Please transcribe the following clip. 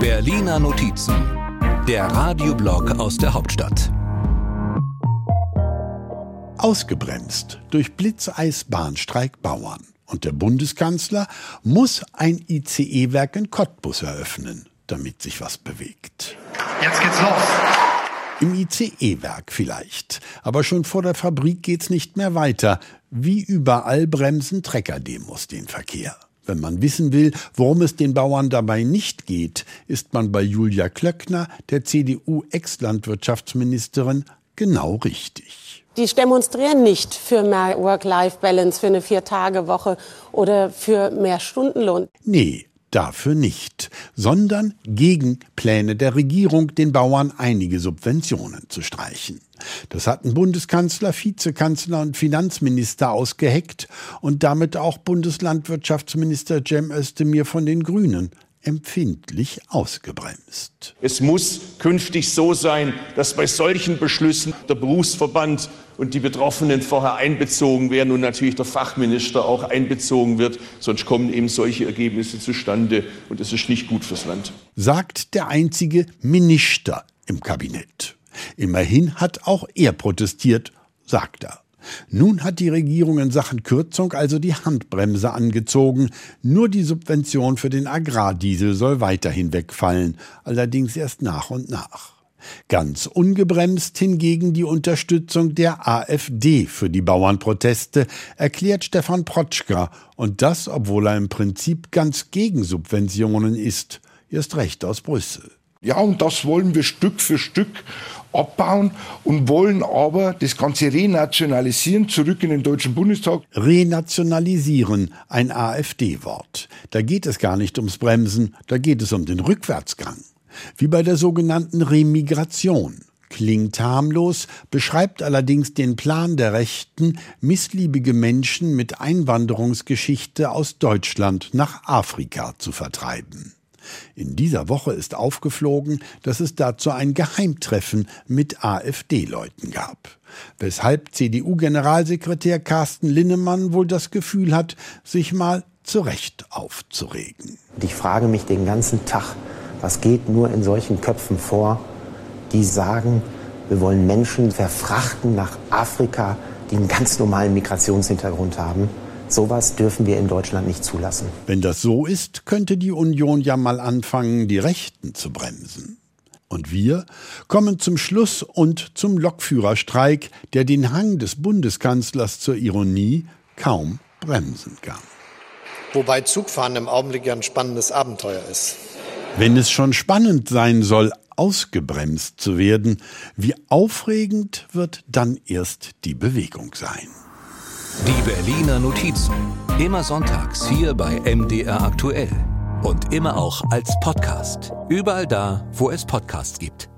Berliner Notizen, der Radioblog aus der Hauptstadt. Ausgebremst durch Blitzeisbahnstreik Bauern. Und der Bundeskanzler muss ein ICE-Werk in Cottbus eröffnen, damit sich was bewegt. Jetzt geht's los. Im ICE-Werk vielleicht. Aber schon vor der Fabrik geht's nicht mehr weiter. Wie überall bremsen Treckerdemos den Verkehr. Wenn man wissen will, worum es den Bauern dabei nicht geht, ist man bei Julia Klöckner, der CDU-Ex-Landwirtschaftsministerin, genau richtig. Die demonstrieren nicht für mehr Work-Life-Balance, für eine Vier-Tage-Woche oder für mehr Stundenlohn. Nee, dafür nicht, sondern gegen Pläne der Regierung, den Bauern einige Subventionen zu streichen. Das hatten Bundeskanzler, Vizekanzler und Finanzminister ausgeheckt und damit auch Bundeslandwirtschaftsminister Cem Özdemir von den Grünen empfindlich ausgebremst. Es muss künftig so sein, dass bei solchen Beschlüssen der Berufsverband und die Betroffenen vorher einbezogen werden und natürlich der Fachminister auch einbezogen wird. Sonst kommen eben solche Ergebnisse zustande und das ist nicht gut fürs Land. Sagt der einzige Minister im Kabinett. Immerhin hat auch er protestiert, sagt er. Nun hat die Regierung in Sachen Kürzung also die Handbremse angezogen. Nur die Subvention für den Agrardiesel soll weiterhin wegfallen, allerdings erst nach und nach. Ganz ungebremst hingegen die Unterstützung der AfD für die Bauernproteste, erklärt Stefan Protschka, und das, obwohl er im Prinzip ganz gegen Subventionen ist, erst recht aus Brüssel. Ja, und das wollen wir Stück für Stück abbauen und wollen aber das Ganze renationalisieren, zurück in den Deutschen Bundestag. Renationalisieren, ein AfD-Wort. Da geht es gar nicht ums Bremsen, da geht es um den Rückwärtsgang. Wie bei der sogenannten Remigration. Klingt harmlos, beschreibt allerdings den Plan der Rechten, missliebige Menschen mit Einwanderungsgeschichte aus Deutschland nach Afrika zu vertreiben. In dieser Woche ist aufgeflogen, dass es dazu ein Geheimtreffen mit AfD-Leuten gab. Weshalb CDU-Generalsekretär Carsten Linnemann wohl das Gefühl hat, sich mal zurecht aufzuregen. ich frage mich den ganzen Tag, was geht nur in solchen Köpfen vor, die sagen, wir wollen Menschen verfrachten nach Afrika, die einen ganz normalen Migrationshintergrund haben. Sowas dürfen wir in Deutschland nicht zulassen. Wenn das so ist, könnte die Union ja mal anfangen, die Rechten zu bremsen. Und wir kommen zum Schluss und zum Lokführerstreik, der den Hang des Bundeskanzlers zur Ironie kaum bremsen kann. Wobei Zugfahren im Augenblick ja ein spannendes Abenteuer ist. Wenn es schon spannend sein soll, ausgebremst zu werden, wie aufregend wird dann erst die Bewegung sein. Die Berliner Notizen. Immer sonntags hier bei MDR aktuell. Und immer auch als Podcast. Überall da, wo es Podcasts gibt.